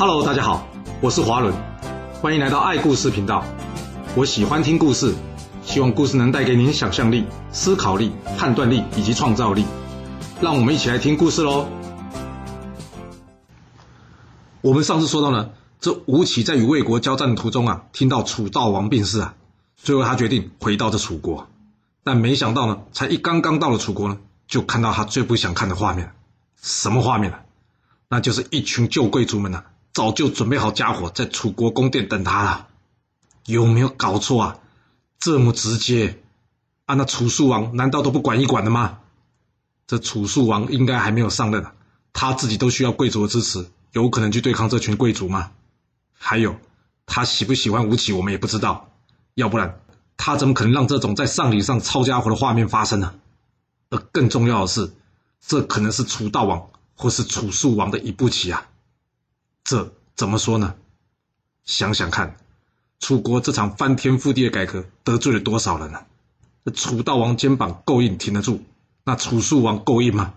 Hello，大家好，我是华伦，欢迎来到爱故事频道。我喜欢听故事，希望故事能带给您想象力、思考力、判断力以及创造力。让我们一起来听故事喽。我们上次说到呢，这吴起在与魏国交战的途中啊，听到楚悼王病逝啊，最后他决定回到这楚国。但没想到呢，才一刚刚到了楚国呢，就看到他最不想看的画面。什么画面呢？那就是一群旧贵族们呐，早就准备好家伙在楚国宫殿等他了。有没有搞错啊？这么直接啊？那楚肃王难道都不管一管的吗？这楚肃王应该还没有上任，他自己都需要贵族的支持，有可能去对抗这群贵族吗？还有，他喜不喜欢吴起，我们也不知道。要不然，他怎么可能让这种在丧礼上抄家伙的画面发生呢？而更重要的是，这可能是楚悼王或是楚肃王的一步棋啊！这怎么说呢？想想看。楚国这场翻天覆地的改革得罪了多少人呢？楚悼王肩膀够硬，挺得住；那楚肃王够硬吗？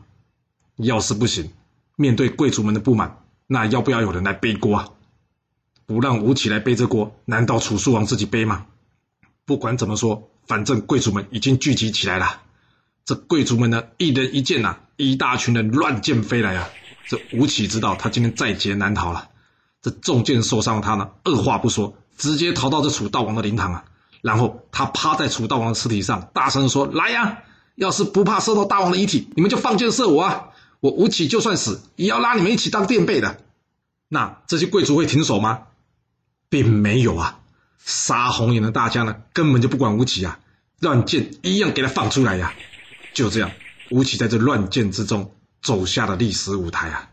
要是不行，面对贵族们的不满，那要不要有人来背锅啊？不让吴起来背这锅，难道楚肃王自己背吗？不管怎么说，反正贵族们已经聚集起来了。这贵族们呢，一人一剑呐，一大群人乱箭飞来啊！这吴起知道他今天在劫难逃了。这中箭受伤的他呢，二话不说。直接逃到这楚悼王的灵堂啊，然后他趴在楚悼王的尸体上，大声说：“来呀！要是不怕射到大王的遗体，你们就放箭射我啊！我吴起就算死，也要拉你们一起当垫背的。”那这些贵族会停手吗？并没有啊！杀红眼的大家呢，根本就不管吴起啊，乱箭一样给他放出来呀！就这样，吴起在这乱箭之中走下了历史舞台啊！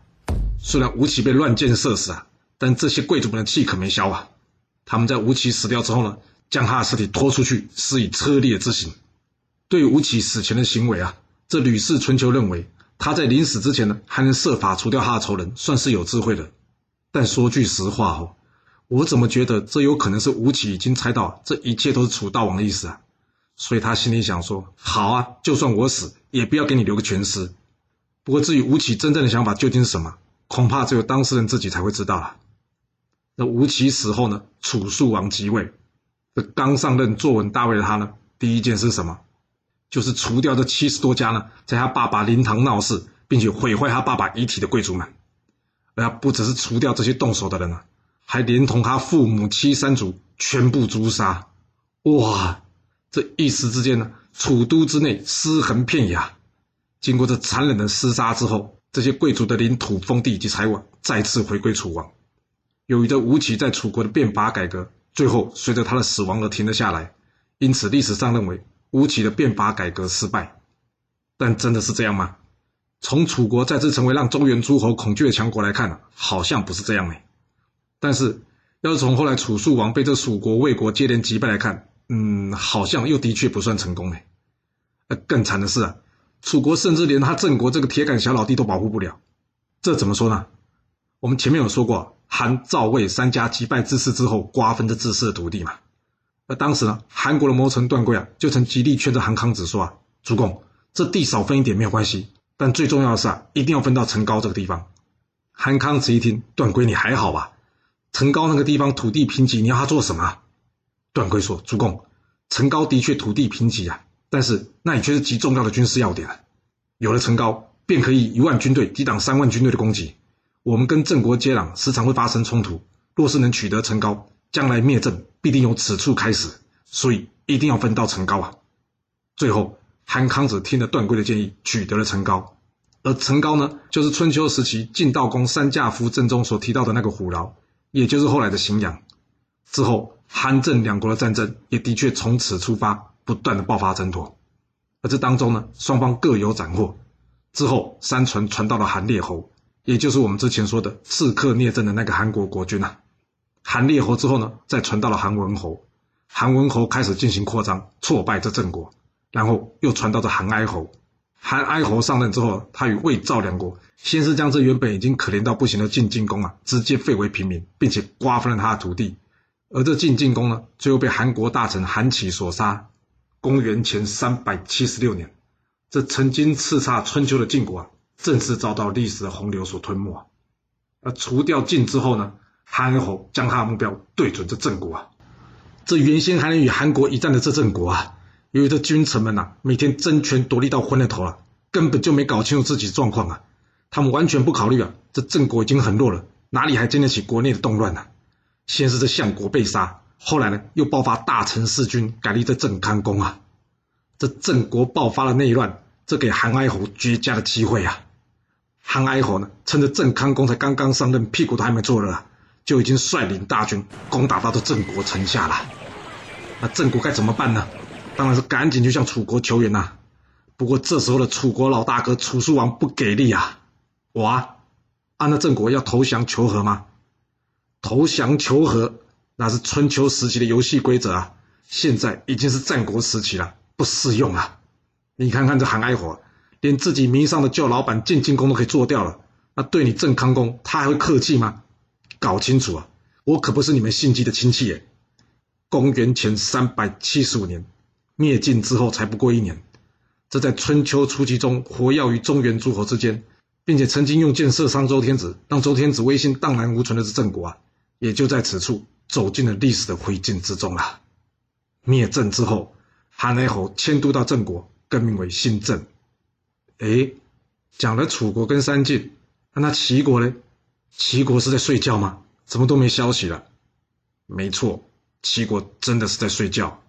虽然吴起被乱箭射死啊，但这些贵族们的气可没消啊！他们在吴起死掉之后呢，将他的尸体拖出去，施以车裂之刑。对吴起死前的行为啊，这《吕氏春秋》认为他在临死之前呢，还能设法除掉他的仇人，算是有智慧的。但说句实话哦，我怎么觉得这有可能是吴起已经猜到这一切都是楚悼王的意思啊？所以他心里想说：好啊，就算我死，也不要给你留个全尸。不过至于吴起真正的想法究竟是什么，恐怕只有当事人自己才会知道了。那吴起死后呢？楚肃王即位，这刚上任坐稳大位的他呢，第一件事是什么？就是除掉这七十多家呢，在他爸爸灵堂闹事，并且毁坏他爸爸遗体的贵族们。而不只是除掉这些动手的人啊，还连同他父母妻三族全部诛杀。哇！这一时之间呢，楚都之内尸横遍野。经过这残忍的厮杀之后，这些贵族的领土、封地以及财物再次回归楚王。由于这吴起在楚国的变法改革，最后随着他的死亡而停了下来，因此历史上认为吴起的变法改革失败。但真的是这样吗？从楚国再次成为让中原诸侯恐惧的强国来看，好像不是这样呢。但是要是从后来楚肃王被这蜀国、魏国接连击败来看，嗯，好像又的确不算成功呢。呃，更惨的是啊，楚国甚至连他郑国这个铁杆小老弟都保护不了。这怎么说呢？我们前面有说过。韩、赵、魏三家击败智氏之后，瓜分这智氏的土地嘛。而当时呢，韩国的谋臣段贵啊，就曾极力劝着韩康子说啊：“主公，这地少分一点没有关系，但最重要的是啊，一定要分到成皋这个地方。”韩康子一听，段贵你还好吧？成皋那个地方土地贫瘠，你要他做什么？段贵说：“主公，成皋的确土地贫瘠啊，但是那里却是极重要的军事要点。有了成高，便可以一万军队抵挡三万军队的攻击。”我们跟郑国接壤，时常会发生冲突。若是能取得成高，将来灭郑必定由此处开始，所以一定要分到成高啊！最后，韩康子听了段贵的建议，取得了成高。而成高呢，就是春秋时期晋悼公三驾夫正中所提到的那个虎牢，也就是后来的荥阳。之后，韩郑两国的战争也的确从此出发，不断的爆发争夺。而这当中呢，双方各有斩获。之后，山传传到了韩烈侯。也就是我们之前说的刺客聂政的那个韩国国君呐，韩烈侯之后呢，再传到了韩文侯，韩文侯开始进行扩张，挫败这郑国，然后又传到这韩哀侯，韩哀侯上任之后，他与魏赵两国先是将这原本已经可怜到不行的晋晋公啊，直接废为平民，并且瓜分了他的土地，而这晋晋公呢，最后被韩国大臣韩起所杀。公元前三百七十六年，这曾经叱咤春秋的晋国啊。正式遭到历史的洪流所吞没。而除掉晋之后呢，韩侯将他的目标对准这郑国啊。这原先还能与韩国一战的这郑国啊，由于这君臣们呐，每天争权夺利到昏了头了，根本就没搞清楚自己状况啊。他们完全不考虑啊，这郑国已经很弱了，哪里还经得起国内的动乱呢？先是这相国被杀，后来呢又爆发大臣弑君，改立这郑康公啊。这郑国爆发了内乱，这给韩哀侯绝佳的机会啊！韩哀侯呢，趁着郑康公才刚刚上任，屁股都还没坐热，就已经率领大军攻打到这郑国城下了。那郑国该怎么办呢？当然是赶紧去向楚国求援呐。不过这时候的楚国老大哥楚书王不给力啊！哇，按照郑国要投降求和吗？投降求和那是春秋时期的游戏规则啊，现在已经是战国时期了。不适用啊！你看看这韩哀侯，连自己名上的旧老板晋进公都可以做掉了，那对你郑康公，他还会客气吗？搞清楚啊！我可不是你们信姬的亲戚耶！公元前三百七十五年，灭晋之后才不过一年，这在春秋初期中活跃于中原诸侯之间，并且曾经用箭射伤周天子，让周天子威信荡然无存的是郑国啊，也就在此处走进了历史的灰烬之中了。灭郑之后。韩哀侯迁都到郑国，更名为新郑。哎，讲了楚国跟三晋，那齐国呢？齐国是在睡觉吗？怎么都没消息了？没错，齐国真的是在睡觉。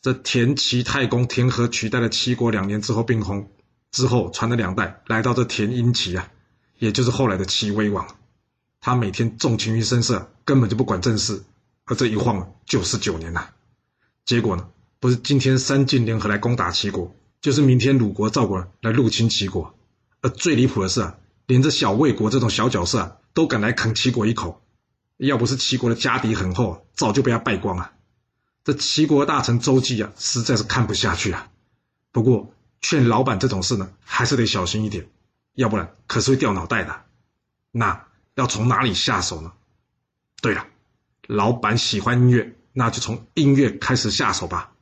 这田齐太公田和取代了齐国两年之后病薨，之后传了两代，来到这田婴齐啊，也就是后来的齐威王。他每天纵情于声色，根本就不管政事，而这一晃就是九年呐。结果呢？不是今天三晋联合来攻打齐国，就是明天鲁国、赵国来入侵齐国。而最离谱的是啊，连这小魏国这种小角色啊，都敢来啃齐国一口。要不是齐国的家底很厚，早就被他败光了。这齐国大臣周忌啊，实在是看不下去啊。不过劝老板这种事呢，还是得小心一点，要不然可是会掉脑袋的。那要从哪里下手呢？对了，老板喜欢音乐，那就从音乐开始下手吧。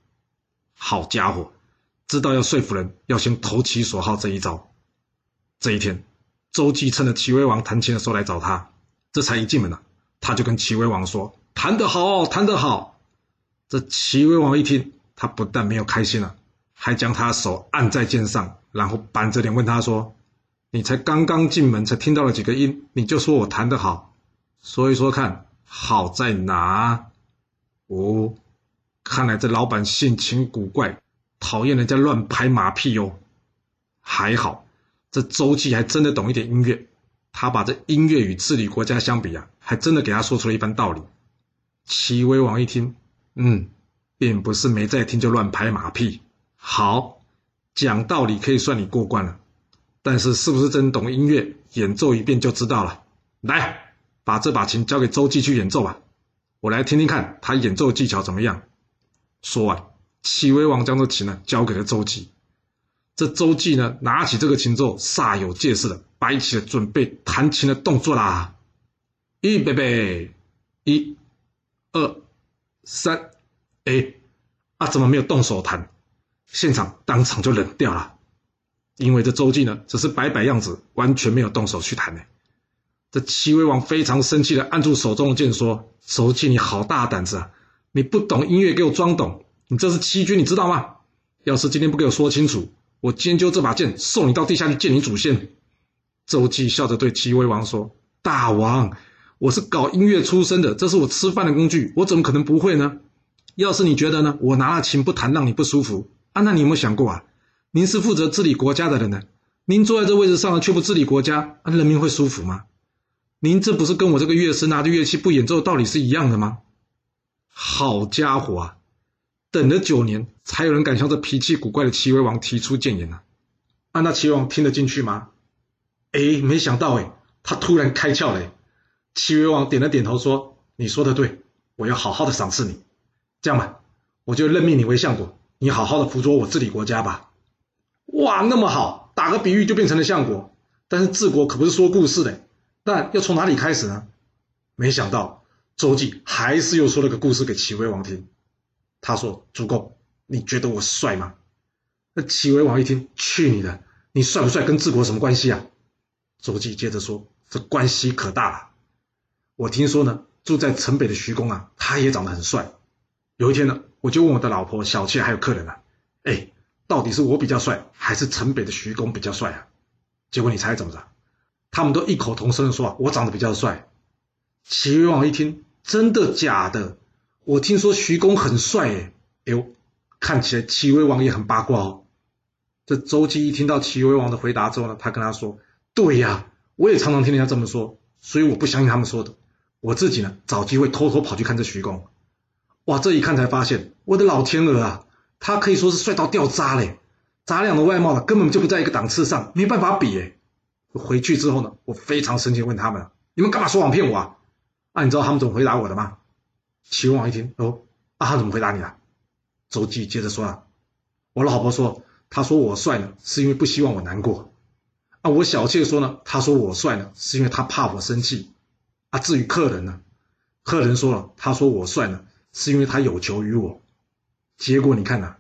好家伙，知道要说服人，要先投其所好这一招。这一天，周忌趁着齐威王弹琴的时候来找他，这才一进门呢，他就跟齐威王说：“弹得好，弹得好。”这齐威王一听，他不但没有开心了，还将他手按在肩上，然后板着脸问他说：“你才刚刚进门，才听到了几个音，你就说我弹得好？说一说看，好在哪？”哦。看来这老板性情古怪，讨厌人家乱拍马屁哟。还好，这周记还真的懂一点音乐。他把这音乐与治理国家相比啊，还真的给他说出了一番道理。齐威王一听，嗯，并不是没在听就乱拍马屁。好，讲道理可以算你过关了。但是是不是真懂音乐，演奏一遍就知道了。来，把这把琴交给周记去演奏吧，我来听听看他演奏技巧怎么样。说完，齐威王将这琴呢交给了周记。这周记呢拿起这个琴之后，煞有介事的摆起了准备弹琴的动作啦。预备备，一、二、三，哎，啊怎么没有动手弹？现场当场就冷掉了。因为这周忌呢只是摆摆样子，完全没有动手去弹呢。这齐威王非常生气的按住手中的剑说：“周忌，你好大胆子啊！”你不懂音乐，给我装懂！你这是欺君，你知道吗？要是今天不给我说清楚，我今天就这把剑送你到地下去见你祖先。周忌笑着对齐威王说：“大王，我是搞音乐出身的，这是我吃饭的工具，我怎么可能不会呢？要是你觉得呢，我拿了琴不弹让你不舒服啊？那你有没有想过啊？您是负责治理国家的人呢，您坐在这位置上却不治理国家，啊，人民会舒服吗？您这不是跟我这个乐师拿着乐器不演奏道理是一样的吗？”好家伙啊！等了九年，才有人敢向这脾气古怪的齐威王提出谏言呢。啊，那齐威王听得进去吗？哎，没想到哎，他突然开窍了。齐威王点了点头说：“你说的对，我要好好的赏赐你。这样吧，我就任命你为相国，你好好的辅佐我治理国家吧。”哇，那么好，打个比喻就变成了相国。但是治国可不是说故事的，那要从哪里开始呢？没想到。周忌还是又说了个故事给齐威王听。他说：“主公，你觉得我帅吗？”那齐威王一听，去你的！你帅不帅跟治国什么关系啊？周忌接着说：“这关系可大了。我听说呢，住在城北的徐公啊，他也长得很帅。有一天呢，我就问我的老婆、小妾还有客人啊，哎，到底是我比较帅，还是城北的徐公比较帅啊？结果你猜怎么着？他们都异口同声的说啊，我长得比较帅。齐威王一听，真的假的？我听说徐公很帅哎，哎呦，看起来齐威王也很八卦哦。这周姬一听到齐威王的回答之后呢，他跟他说：“对呀，我也常常听人家这么说，所以我不相信他们说的。”我自己呢，找机会偷偷跑去看这徐公，哇！这一看才发现，我的老天鹅啊，他可以说是帅到掉渣嘞，咱俩的外貌呢，根本就不在一个档次上，没办法比哎。回去之后呢，我非常生气，问他们：你们干嘛说谎骗我啊？啊，你知道他们怎么回答我的吗？齐王一听，哦，啊，他怎么回答你啊？周记接着说啊，我老婆说，他说我帅呢，是因为不希望我难过。啊，我小妾说呢，他说我帅呢，是因为他怕我生气。啊，至于客人呢？客人说了，他说我帅呢，是因为他有求于我。结果你看呐，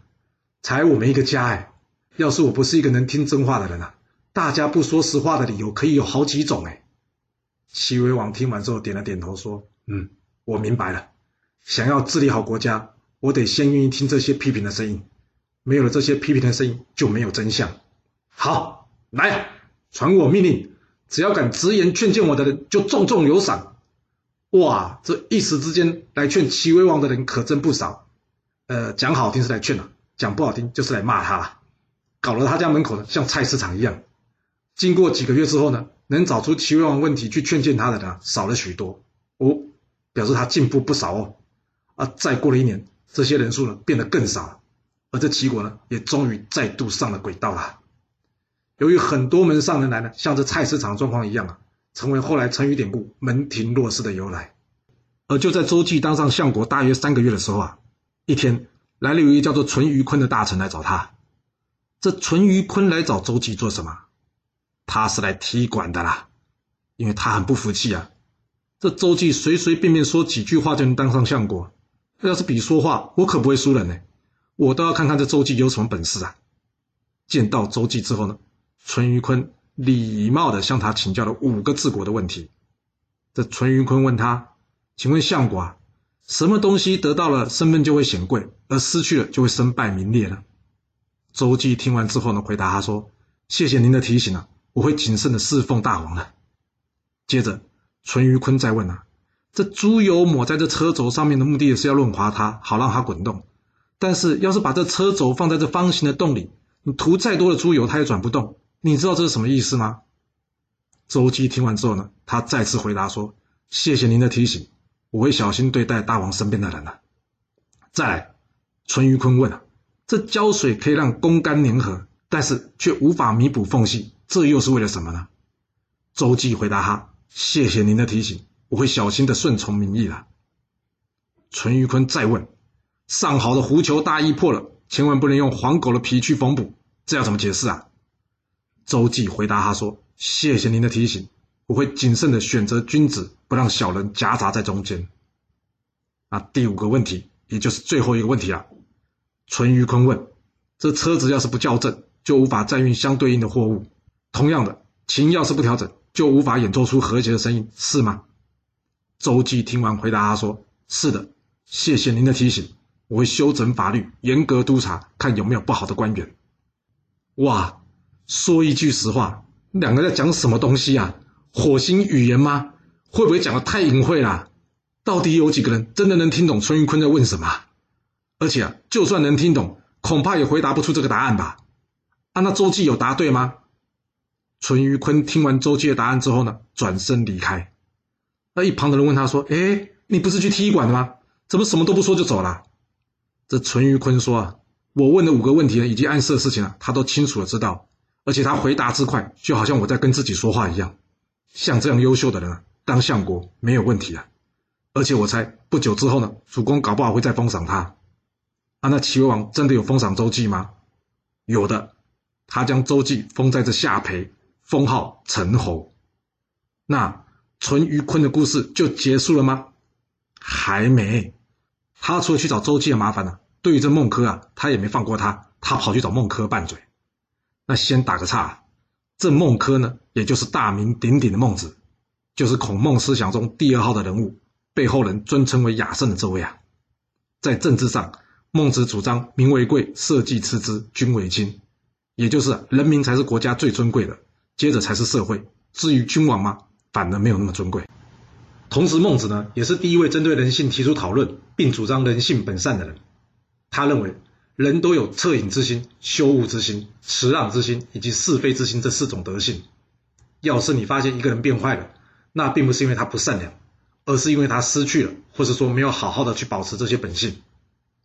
才我们一个家哎。要是我不是一个能听真话的人啊，大家不说实话的理由可以有好几种哎。齐威王听完之后点了点头，说：“嗯，我明白了。想要治理好国家，我得先愿意听这些批评的声音。没有了这些批评的声音，就没有真相。好，来，传我命令。”只要敢直言劝谏我的人，就重重有赏。哇，这一时之间来劝齐威王的人可真不少。呃，讲好听是来劝啊，讲不好听就是来骂他了。搞得他家门口呢像菜市场一样。经过几个月之后呢，能找出齐威王问题去劝谏他的人少了许多。哦，表示他进步不少哦。啊，再过了一年，这些人数呢变得更少了，而这齐国呢也终于再度上了轨道了。由于很多门上人来呢，像这菜市场状况一样啊，成为后来成语典故“门庭若市”的由来。而就在周忌当上相国大约三个月的时候啊，一天来了一位叫做淳于髡的大臣来找他。这淳于髡来找周忌做什么？他是来踢馆的啦，因为他很不服气啊。这周忌随随便便说几句话就能当上相国，要是比说话，我可不会输人呢。我倒要看看这周忌有什么本事啊！见到周忌之后呢？淳于髡礼貌的向他请教了五个治国的问题。这淳于髡问他：“请问相国，啊，什么东西得到了身份就会显贵，而失去了就会身败名裂呢？”周忌听完之后呢，回答他说：“谢谢您的提醒啊，我会谨慎的侍奉大王的。”接着，淳于髡再问啊：“这猪油抹在这车轴上面的目的也是要润滑它，好让它滚动。但是要是把这车轴放在这方形的洞里，你涂再多的猪油，它也转不动。”你知道这是什么意思吗？周记听完之后呢，他再次回答说：“谢谢您的提醒，我会小心对待大王身边的人的。”再来，淳于髡问：“啊，这胶水可以让弓杆粘合，但是却无法弥补缝隙，这又是为了什么呢？”周姬回答他：“谢谢您的提醒，我会小心的顺从民意了。”淳于髡再问：“上好的狐裘大衣破了，千万不能用黄狗的皮去缝补，这要怎么解释啊？”周忌回答他说：“谢谢您的提醒，我会谨慎的选择君子，不让小人夹杂在中间。”那第五个问题，也就是最后一个问题了。淳于髡问：“这车子要是不校正，就无法载运相对应的货物；同样的，琴要是不调整，就无法演奏出和谐的声音，是吗？”周忌听完回答他说：“是的，谢谢您的提醒，我会修整法律，严格督查，看有没有不好的官员。”哇！说一句实话，两个在讲什么东西啊？火星语言吗？会不会讲的太隐晦了？到底有几个人真的能听懂孙玉坤在问什么？而且啊，就算能听懂，恐怕也回答不出这个答案吧？啊，那周记有答对吗？淳于髡听完周记的答案之后呢，转身离开。那一旁的人问他说：“哎，你不是去踢馆的吗？怎么什么都不说就走了？”这淳于髡说：“啊，我问的五个问题呢，以及暗示的事情啊，他都清楚的知道。”而且他回答之快，就好像我在跟自己说话一样。像这样优秀的人当相国没有问题啊！而且我猜不久之后呢，主公搞不好会再封赏他。啊，那齐威王真的有封赏周忌吗？有的，他将周忌封在这下邳，封号陈侯。那淳于髡的故事就结束了吗？还没。他除了去找周忌的麻烦呢，对于这孟轲啊，他也没放过他，他跑去找孟轲拌嘴。那先打个岔，这孟轲呢，也就是大名鼎鼎的孟子，就是孔孟思想中第二号的人物，被后人尊称为雅圣的这位啊。在政治上，孟子主张民为贵，社稷次之，君为轻，也就是人民才是国家最尊贵的，接着才是社会。至于君王吗，反而没有那么尊贵。同时，孟子呢，也是第一位针对人性提出讨论，并主张人性本善的人。他认为，人都有恻隐之心、羞恶之心、辞让之心以及是非之心这四种德性。要是你发现一个人变坏了，那并不是因为他不善良，而是因为他失去了，或者说没有好好的去保持这些本性。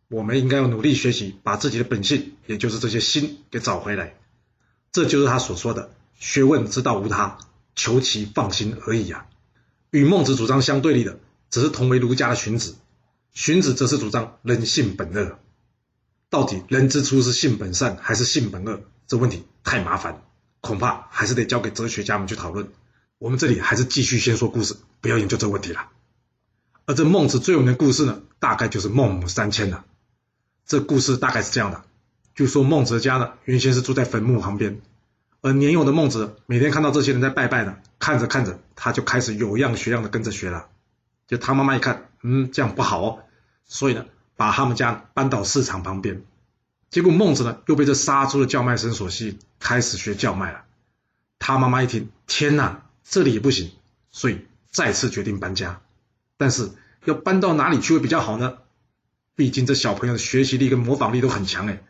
我们应该要努力学习，把自己的本性，也就是这些心给找回来。这就是他所说的“学问之道无他，求其放心而已”啊。与孟子主张相对立的，只是同为儒家的荀子。荀子则是主张人性本恶。到底人之初是性本善还是性本恶？这问题太麻烦，恐怕还是得交给哲学家们去讨论。我们这里还是继续先说故事，不要研究这问题了。而这孟子最有名的故事呢，大概就是孟母三迁了。这故事大概是这样的：据说孟子的家呢，原先是住在坟墓旁边，而年幼的孟子每天看到这些人在拜拜呢，看着看着，他就开始有样学样的跟着学了。就他妈妈一看，嗯，这样不好哦，所以呢。把他们家搬到市场旁边，结果孟子呢又被这杀猪的叫卖声所吸引，开始学叫卖了。他妈妈一听，天哪，这里也不行，所以再次决定搬家。但是要搬到哪里去会比较好呢？毕竟这小朋友的学习力跟模仿力都很强哎。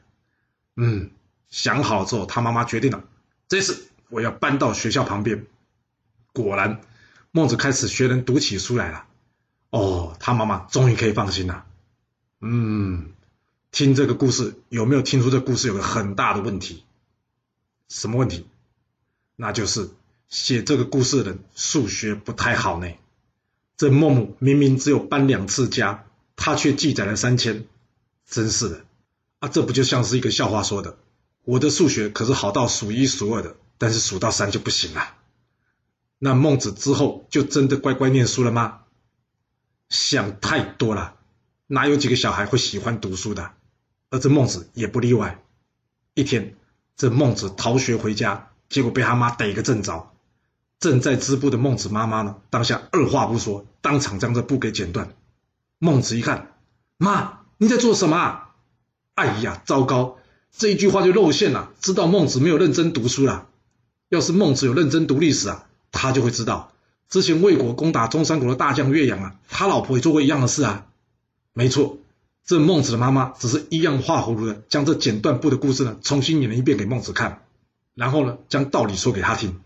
嗯，想好之后，他妈妈决定了，这次我要搬到学校旁边。果然，孟子开始学人读起书来了。哦，他妈妈终于可以放心了。嗯，听这个故事有没有听出这故事有个很大的问题？什么问题？那就是写这个故事的人数学不太好呢。这孟母明明只有搬两次家，他却记载了三千，真是的啊！这不就像是一个笑话说的？我的数学可是好到数一数二的，但是数到三就不行了。那孟子之后就真的乖乖念书了吗？想太多了。哪有几个小孩会喜欢读书的？而这孟子也不例外。一天，这孟子逃学回家，结果被他妈逮个正着。正在织布的孟子妈妈呢，当下二话不说，当场将这布给剪断。孟子一看，妈，你在做什么？啊？哎呀，糟糕！这一句话就露馅了，知道孟子没有认真读书了。要是孟子有认真读历史啊，他就会知道，之前魏国攻打中山国的大将岳阳啊，他老婆也做过一样的事啊。没错，这孟子的妈妈只是一样画葫芦的，将这剪断布的故事呢重新演了一遍给孟子看，然后呢将道理说给他听。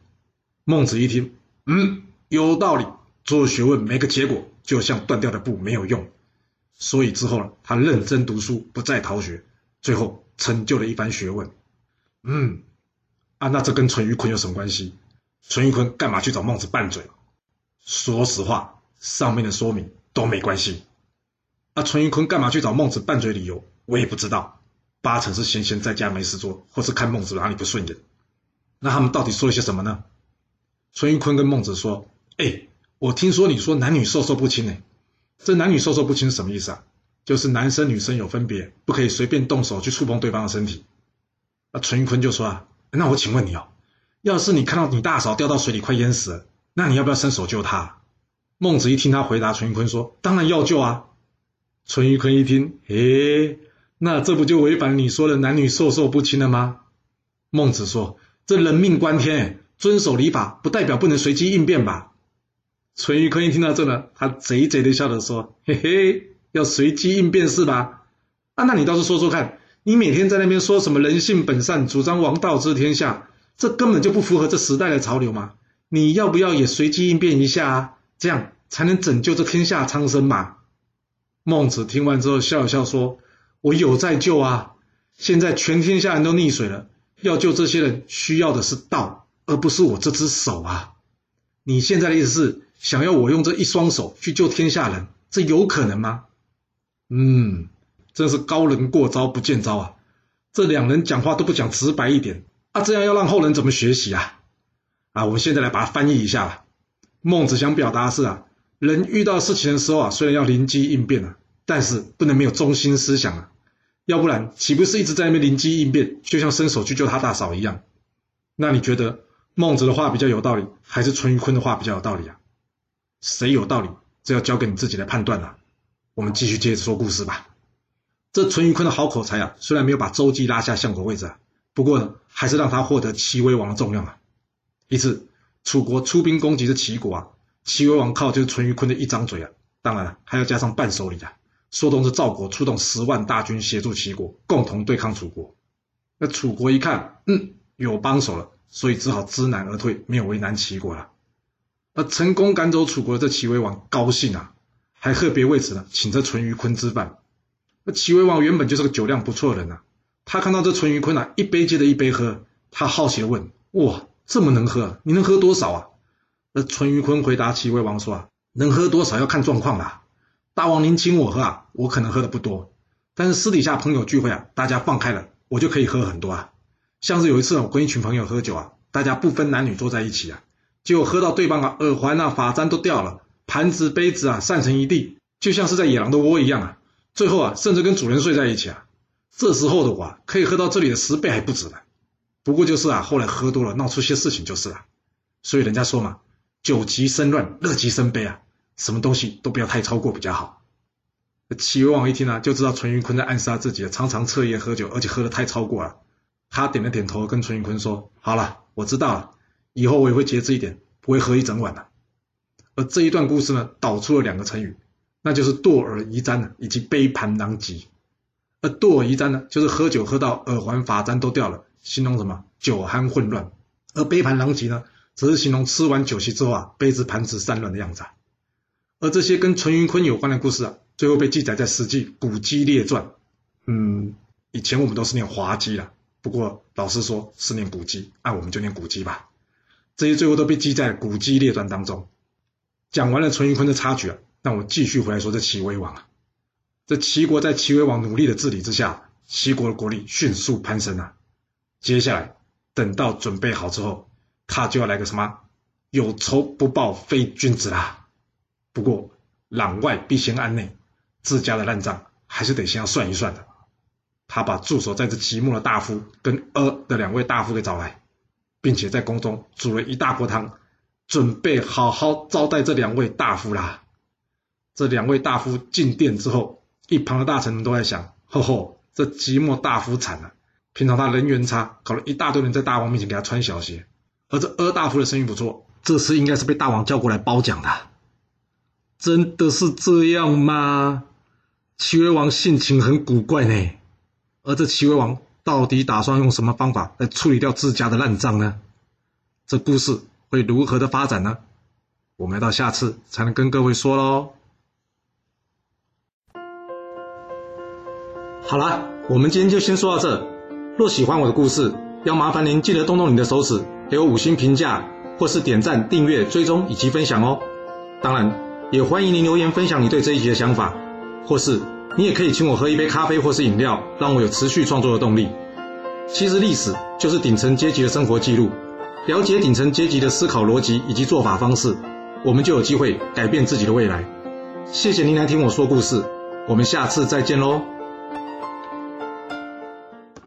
孟子一听，嗯，有道理，做学问没个结果，就像断掉的布没有用。所以之后呢，他认真读书，不再逃学，最后成就了一番学问。嗯，啊，那这跟淳于髡有什么关系？淳于髡干嘛去找孟子拌嘴？说实话，上面的说明都没关系。那淳于髡干嘛去找孟子拌嘴？理由我也不知道，八成是闲闲在家没事做，或是看孟子哪里不顺眼。那他们到底说了些什么呢？淳于髡跟孟子说：“哎，我听说你说男女授受不亲呢，这男女授受不亲是什么意思啊？就是男生女生有分别，不可以随便动手去触碰对方的身体。”那淳于髡就说：“啊，那我请问你哦，要是你看到你大嫂掉到水里快淹死了，那你要不要伸手救她？”孟子一听他回答，淳于髡说：“当然要救啊。”淳于髡一听，诶，那这不就违反你说的男女授受不亲了吗？孟子说：“这人命关天，遵守礼法不代表不能随机应变吧？”淳于髡听到这呢，他贼贼的笑着说：“嘿嘿，要随机应变是吧？啊，那你倒是说说看，你每天在那边说什么人性本善，主张王道治天下，这根本就不符合这时代的潮流嘛！你要不要也随机应变一下啊？这样才能拯救这天下苍生嘛！”孟子听完之后笑了笑说：“我有在救啊！现在全天下人都溺水了，要救这些人需要的是道，而不是我这只手啊！你现在的意思是想要我用这一双手去救天下人，这有可能吗？”嗯，真是高人过招不见招啊！这两人讲话都不讲直白一点啊，这样要让后人怎么学习啊？啊，我们现在来把它翻译一下吧。孟子想表达的是啊。人遇到事情的时候啊，虽然要灵机应变啊，但是不能没有中心思想啊，要不然岂不是一直在那边灵机应变，就像伸手去救他大嫂一样？那你觉得孟子的话比较有道理，还是淳于髡的话比较有道理啊？谁有道理，这要交给你自己来判断了。我们继续接着说故事吧。这淳于髡的好口才啊，虽然没有把周姬拉下相国位置啊，不过呢，还是让他获得齐威王的重用啊。一次，楚国出兵攻击这齐国啊，齐威王靠就是淳于髡的一张嘴啊，当然了，还要加上伴手礼啊。说动是赵国出动十万大军协助齐国共同对抗楚国。那楚国一看，嗯，有帮手了，所以只好知难而退，没有为难齐国了。而成功赶走楚国的这齐威王高兴啊，还特别为此呢，请这淳于髡吃饭。那齐威王原本就是个酒量不错的人呐，他看到这淳于髡啊，一杯接着一杯喝，他好奇的问：“哇，这么能喝，你能喝多少啊？”那淳于髡回答齐威王说：“啊，能喝多少要看状况啦。大王您请我喝啊，我可能喝的不多，但是私底下朋友聚会啊，大家放开了，我就可以喝很多啊。像是有一次我跟一群朋友喝酒啊，大家不分男女坐在一起啊，结果喝到对方啊耳环啊发簪都掉了，盘子杯子啊散成一地，就像是在野狼的窝一样啊。”最后啊，甚至跟主人睡在一起啊！这时候的我可以喝到这里的十倍还不止呢。不过就是啊，后来喝多了，闹出些事情就是了。所以人家说嘛，酒极生乱，乐极生悲啊，什么东西都不要太超过比较好。齐威王一听呢，就知道淳于髡在暗杀自己，常常彻夜喝酒，而且喝的太超过了。他点了点头，跟淳于髡说：“好了，我知道了，以后我也会节制一点，不会喝一整晚的。”而这一段故事呢，导出了两个成语。那就是堕耳遗簪呢，以及杯盘狼藉。而堕耳遗簪呢，就是喝酒喝到耳环发簪都掉了，形容什么酒酣混乱；而杯盘狼藉呢，则是形容吃完酒席之后啊，杯子盘子散乱的样子。而这些跟淳于髡有关的故事啊，最后被记载在《史记·古籍列传》。嗯，以前我们都是念滑稽了，不过老师说是念古籍，那我们就念古籍吧。这些最后都被记在《古籍列传》当中。讲完了淳于髡的插曲啊。那我继续回来说，这齐威王啊，这齐国在齐威王努力的治理之下，齐国的国力迅速攀升啊。接下来等到准备好之后，他就要来个什么有仇不报非君子啦。不过攘外必先安内，自家的烂账还是得先要算一算的。他把驻守在这齐木的大夫跟阿的两位大夫给找来，并且在宫中煮了一大锅汤，准备好好招待这两位大夫啦。这两位大夫进殿之后，一旁的大臣们都在想：吼吼，这即墨大夫惨了！平常他人缘差，搞了一大堆人在大王面前给他穿小鞋。而这阿大夫的生意不错，这次应该是被大王叫过来褒奖的。真的是这样吗？齐威王性情很古怪呢。而这齐威王到底打算用什么方法来处理掉自家的烂账呢？这故事会如何的发展呢？我们要到下次才能跟各位说喽。好了，我们今天就先说到这。若喜欢我的故事，要麻烦您记得动动你的手指，给我五星评价，或是点赞、订阅、追踪以及分享哦。当然，也欢迎您留言分享你对这一集的想法，或是你也可以请我喝一杯咖啡或是饮料，让我有持续创作的动力。其实历史就是顶层阶级的生活记录，了解顶层阶级的思考逻辑以及做法方式，我们就有机会改变自己的未来。谢谢您来听我说故事，我们下次再见喽。